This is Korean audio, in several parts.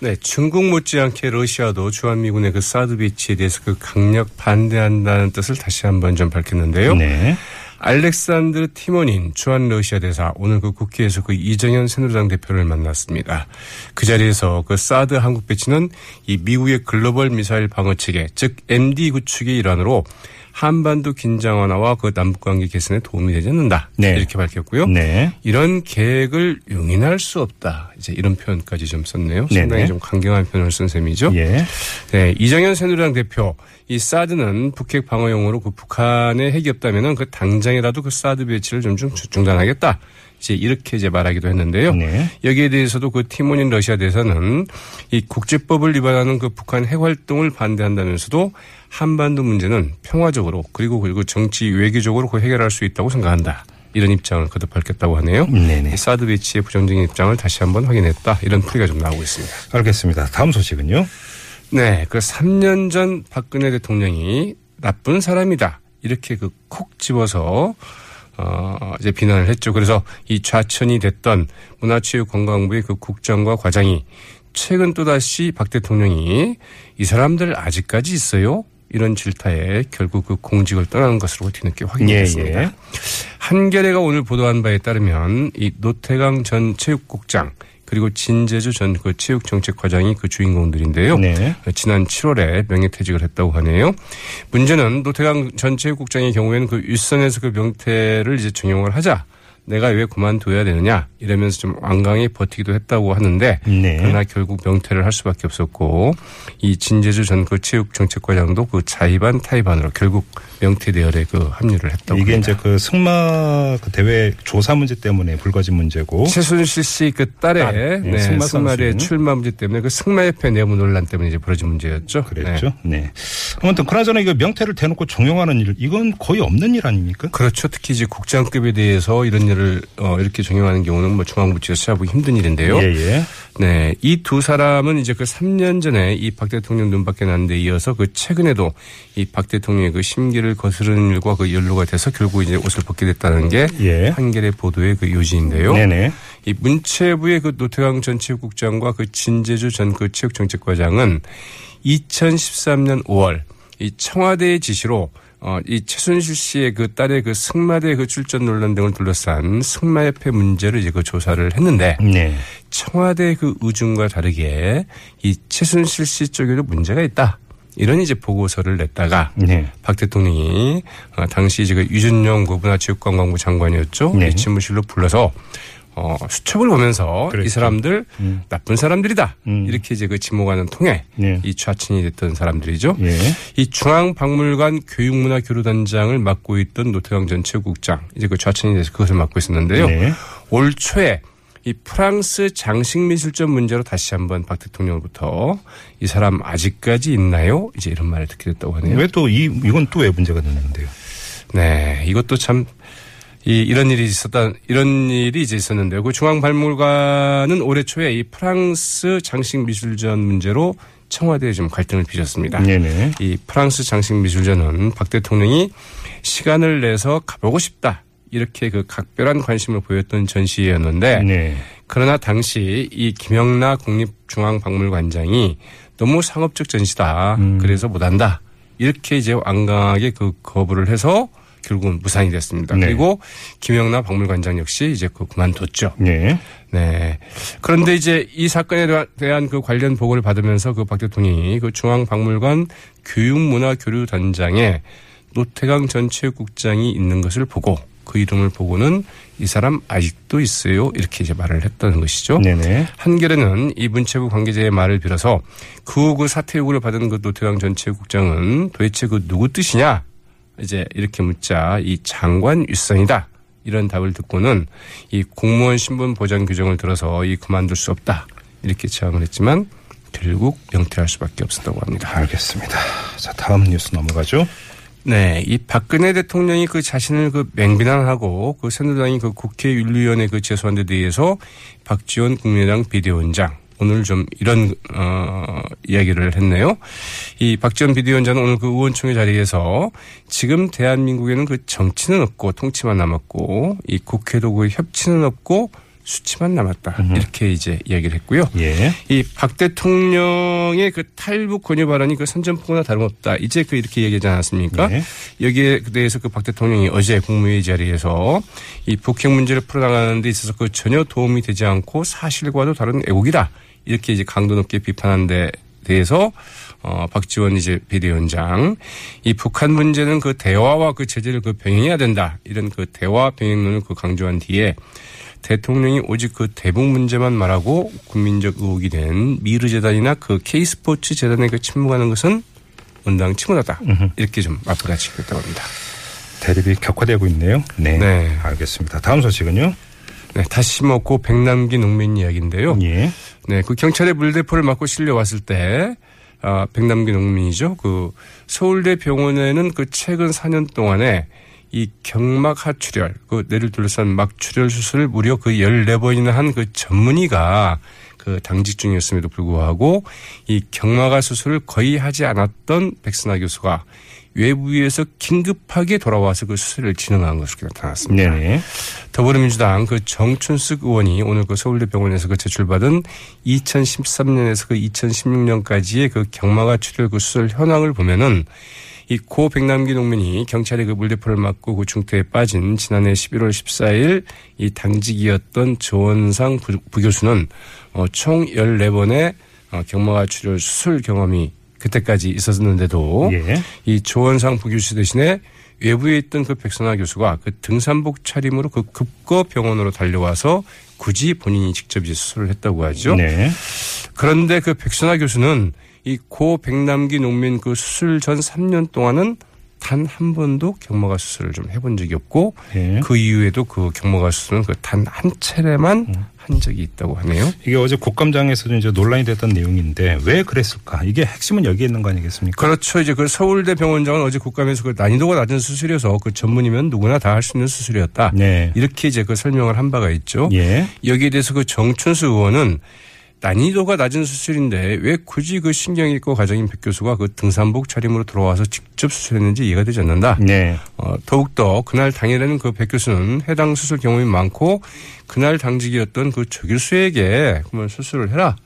네, 중국 못지않게 러시아도 주한미군의 그 사드 배치에 대해서 그 강력 반대한다는 뜻을 다시 한번 좀 밝혔는데요. 네. 알렉산드르 티모닌 주한 러시아 대사 오늘 그 국회에서 그 이정현 새누리당 대표를 만났습니다. 그 자리에서 그 사드 한국 배치는 이 미국의 글로벌 미사일 방어 체계 즉 MD 구축의 일환으로 한반도 긴장 완화와 그 남북 관계 개선에 도움이 되지 않는다. 네. 이렇게 밝혔고요. 네. 이런 계획을 용인할 수 없다. 이제 이런 표현까지 좀 썼네요. 상당히 네네. 좀 강경한 표현을 쓴 셈이죠. 예. 네, 이정현 새누리당 대표 이 사드는 북핵 방어용으로 그 북한에 핵이 없다면은 그 당장이라도 그 사드 배치를 좀 중- 중단하겠다. 이제 이렇게 이제 말하기도 했는데요. 네. 여기에 대해서도 그 티모닌 러시아 대사는 이 국제법을 위반하는 그 북한 핵 활동을 반대한다면서도 한반도 문제는 평화적으로 그리고 그리고 정치 외교적으로 그 해결할 수 있다고 생각한다. 이런 입장을 거듭 밝혔다고 하네요. 네네. 이 사드 배치의 부정적인 입장을 다시 한번 확인했다. 이런 풀이가 좀 나오고 있습니다. 알겠습니다. 다음 소식은요? 네, 그 3년 전 박근혜 대통령이 나쁜 사람이다. 이렇게 그 콕 집어서 어 이제 비난을 했죠. 그래서 이 좌천이 됐던 문화체육관광부의 그 국장과 과장이 최근 또 다시 박 대통령이 이 사람들 아직까지 있어요. 이런 질타에 결국 그 공직을 떠나는 것으로 뒤늦게 확인이 예, 됐습니다. 예. 한겨레가 오늘 보도한 바에 따르면 이 노태강 전 체육국장 그리고 진재주 전 그 체육정책과장이 그 주인공들인데요. 네. 지난 7월에 명예퇴직을 했다고 하네요. 문제는 노태강 전 체육국장의 경우에는 그 윗선에서 그 명퇴를 이제 정용을 하자 내가 왜 그만둬야 되느냐 이러면서 좀 완강히 버티기도 했다고 하는데 네. 그러나 결국 명퇴를 할 수밖에 없었고 이 진재주 전 그 체육정책과장도 그 자의반 타의반으로 결국 명퇴 대열에 그 합류를 했다고 이게 합니다. 이제 그 승마 그 대회 조사 문제 때문에 불거진 문제고. 최순실 씨 그 딸의 딸, 예, 네, 승마 선수. 출마 문제 때문에 그 승마협회 내부 논란 때문에 이제 벌어진 문제였죠. 그랬죠. 네. 아무튼 그나저나 이거 명태를 대놓고 종용하는 일 이건 거의 없는 일 아닙니까? 그렇죠. 특히 이제 국장급에 대해서 이런 일을 어, 이렇게 적용하는 경우는 뭐 중앙부처에서 찾아보기 힘든 일인데요. 예, 예. 네. 이 두 사람은 이제 그 3년 전에 이 박 대통령 눈밖에 난데 이어서 그 최근에도 이 박 대통령의 그 심기를 거스르는 일과 그 연루가 돼서 결국 이제 옷을 벗게 됐다는 게 예. 한겨레 보도의 그 요지인데요. 네네. 이 문체부의 그 노태강 전 체육국장과 그 진재주 전 그 체육정책과장은 2013년 5월 이 청와대의 지시로 어, 이 최순실 씨의 그 딸의 그 승마대 그 출전 논란 등을 둘러싼 승마협회 문제를 이제 그 조사를 했는데 네. 청와대 그 의중과 다르게 이 최순실 씨 쪽에도 문제가 있다. 이런 이제 보고서를 냈다가 네. 박 대통령이 어, 당시 이제 그 유준용 그 문화체육관광부 장관이었죠. 네. 이 집무실로 불러서 어, 수첩을 보면서 그랬죠. 이 사람들 음. 나쁜 사람들이다. 음. 이렇게 이제 그 지목하는 통에 네. 이 좌친이 됐던 사람들이죠. 예. 이 중앙박물관 교육문화교류단장을 맡고 있던 노태강 전 체육국장 이제 그 좌천이 돼서 그것을 맡고 있었는데요. 네. 올 초에 이 프랑스 장식미술전 문제로 다시 한번 박 대통령으로부터 이 사람 아직까지 있나요? 이제 이런 말을 듣게 됐다고 하네요. 왜 또 이 이건 또 왜 문제가 됐는데요? 네, 이것도 참. 이, 이런 일이 있었다, 이런 일이 이제 있었는데요. 그 중앙박물관은 올해 초에 이 프랑스 장식 미술전 문제로 청와대에 좀 갈등을 빚었습니다. 네네. 이 프랑스 장식 미술전은 박 대통령이 시간을 내서 가보고 싶다. 이렇게 그 각별한 관심을 보였던 전시회였는데 네. 그러나 당시 이 김영나 국립중앙박물관장이 너무 상업적 전시다. 음. 그래서 못한다. 이렇게 이제 완강하게 그 거부를 해서 결국은 무산이 됐습니다. 네. 그리고 김영나 박물관장 역시 이제 그 그만뒀죠. 네. 네. 그런데 이제 이 사건에 대한- 그 관련 보고를 받으면서 그 박 대통령이 그 중앙박물관 교육문화교류단장에 노태강 전 체육국장이 있는 것을 보고 그 이름을 보고는 이 사람 아직도 있어요. 이렇게 이제 말을 했다는 것이죠. 네네. 한겨레는 이 문체부 관계자의 말을 빌어서 그, 그 사퇴 요구를 받은 그 노태강 전 체육국장은 도대체 그 누구 뜻이냐? 이제 이렇게 묻자 이 장관 윗선이다. 이런 답을 듣고는 이 공무원 신분 보장 규정을 들어서 이 그만둘 수 없다. 이렇게 제안을 했지만 결국 명퇴할 수밖에 없었다고 합니다. 알겠습니다. 자, 다음 뉴스 넘어가죠. 네, 이 박근혜 대통령이 그 자신을 그 맹비난하고 그 새누리당이 그 국회 윤리위원회 그 제소한 데 대해서 박지원 국민의당 비대위원장 오늘 좀 이런 어 이야기를 했네요. 이 박지원 비대위원장은 오늘 그 의원총회 자리에서 지금 대한민국에는 그 정치는 없고 통치만 남았고 이 국회도 그 협치는 없고 수치만 남았다. 이렇게 이제 이야기를 했고요. 예. 이박 대통령의 그 탈북 권유 발언이 그 선전포고나 다름없다. 이제 그 이렇게 얘기하지 않았습니까? 네. 여기에 대해서 그 박 대통령이 어제 국무회의 자리에서 이 북핵 문제를 풀어나가는 데 있어서 그 전혀 도움이 되지 않고 사실과도 다른 애국이다. 이렇게 이제 강도 높게 비판한 데 대해서 어 박지원 이제 비대위원장 이 북한 문제는 그 대화와 그 제재를 그 병행해야 된다. 이런 그 대화 병행론을 그 강조한 뒤에 대통령이 오직 그 대북 문제만 말하고 국민적 의혹이 된 미르 재단이나 그 K스포츠 재단에 그 침묵하는 것은 원당 침묵하다. 이렇게 좀 맞부라치고 있다고 합니다. 대립이 격화되고 있네요. 네. 네. 알겠습니다. 다음 소식은요? 네, 다시 먹고 백남기 농민 이야기인데요. 예. 네, 그 경찰의 물대포를 맞고 실려왔을 때, 아, 백남기 농민이죠. 그 서울대 병원에는 그 최근 4년 동안에 이 경막 하출혈, 그 뇌를 둘러싼 막출혈 수술을 무려 그 14번이나 한 그 전문의가 그 당직 중이었음에도 불구하고 이 경막하 수술을 거의 하지 않았던 백선아 교수가 외부에서 긴급하게 돌아와서 그 수술을 진행한 것으로 나타났습니다. 네네. 더불어민주당 그 정춘숙 의원이 오늘 그 서울대 병원에서 그 제출받은 2013년에서 그 2016년까지의 그 경마가 출혈 그 수술 현황을 보면은 이 고 백남기 농민이 경찰의 그 물대포를 맞고 그 중태에 빠진 지난해 11월 14일 이 당직이었던 조원상 부, 부교수는 어, 총 14번의 어, 경마가 출혈 수술 경험이 그때까지 있었는데도 예. 이 조원상 부교수 대신에 외부에 있던 그 백선아 교수가 그 등산복 차림으로 그 급거 병원으로 달려와서 굳이 본인이 직접 이제 수술을 했다고 하죠. 네. 그런데 그 백선아 교수는 이 고 백남기 농민 그 수술 전 3년 동안은 단 한 번도 경마가 수술을 좀 해본 적이 없고 예. 그 이후에도 그 경마가 수술은 그 단 한 차례만 음. 한 적이 있다고 하네요. 이게 어제 국감장에서도 이제 논란이 됐던 내용인데 왜 그랬을까? 이게 핵심은 여기에 있는 거 아니겠습니까? 그렇죠. 이제 그 서울대 병원장은 어제 국감에서 그 난이도가 낮은 수술이어서 그 전문이면 누구나 다 할 수 있는 수술이었다. 네. 이렇게 이제 그 설명을 한 바가 있죠. 예. 여기에 대해서 그 정춘수 의원은 난이도가 낮은 수술인데 왜 굳이 그 신경외과 과장인 백 교수가 그 등산복 차림으로 들어와서 직접 수술했는지 이해가 되지 않는다. 네. 어, 더욱더 그날 당일에는 그 백 교수는 해당 수술 경험이 많고 그날 당직이었던 그 조교수에게 그러면 수술을 해라.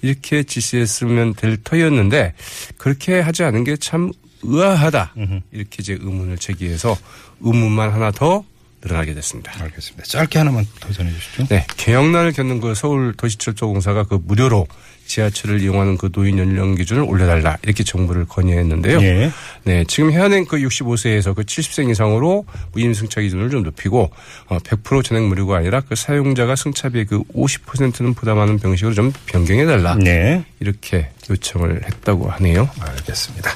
이렇게 지시했으면 될 터였는데 그렇게 하지 않은 게 참 의아하다. 이렇게 이제 의문을 제기해서 의문만 하나 더 늘어나게 됐습니다. 알겠습니다. 짧게 하나만 더 전해 주시죠. 네, 개혁난을 겪는 그 서울 도시철도공사가 그 무료로 지하철을 이용하는 그 노인 연령 기준을 올려달라 이렇게 정부를 건의했는데요. 예. 네, 지금 현행 그 65세에서 그 70세 이상으로 무임 승차 기준을 좀 높이고 어, 100% 전액 무료가 아니라 그 사용자가 승차비의 그 50%는 부담하는 방식으로 좀 변경해달라 네. 이렇게 요청을 했다고 하네요. 알겠습니다.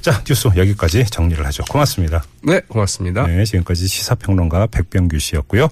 자, 뉴스 여기까지 정리를 하죠. 고맙습니다. 네, 고맙습니다. 네, 지금까지 시사평론가 백병규 씨였고요.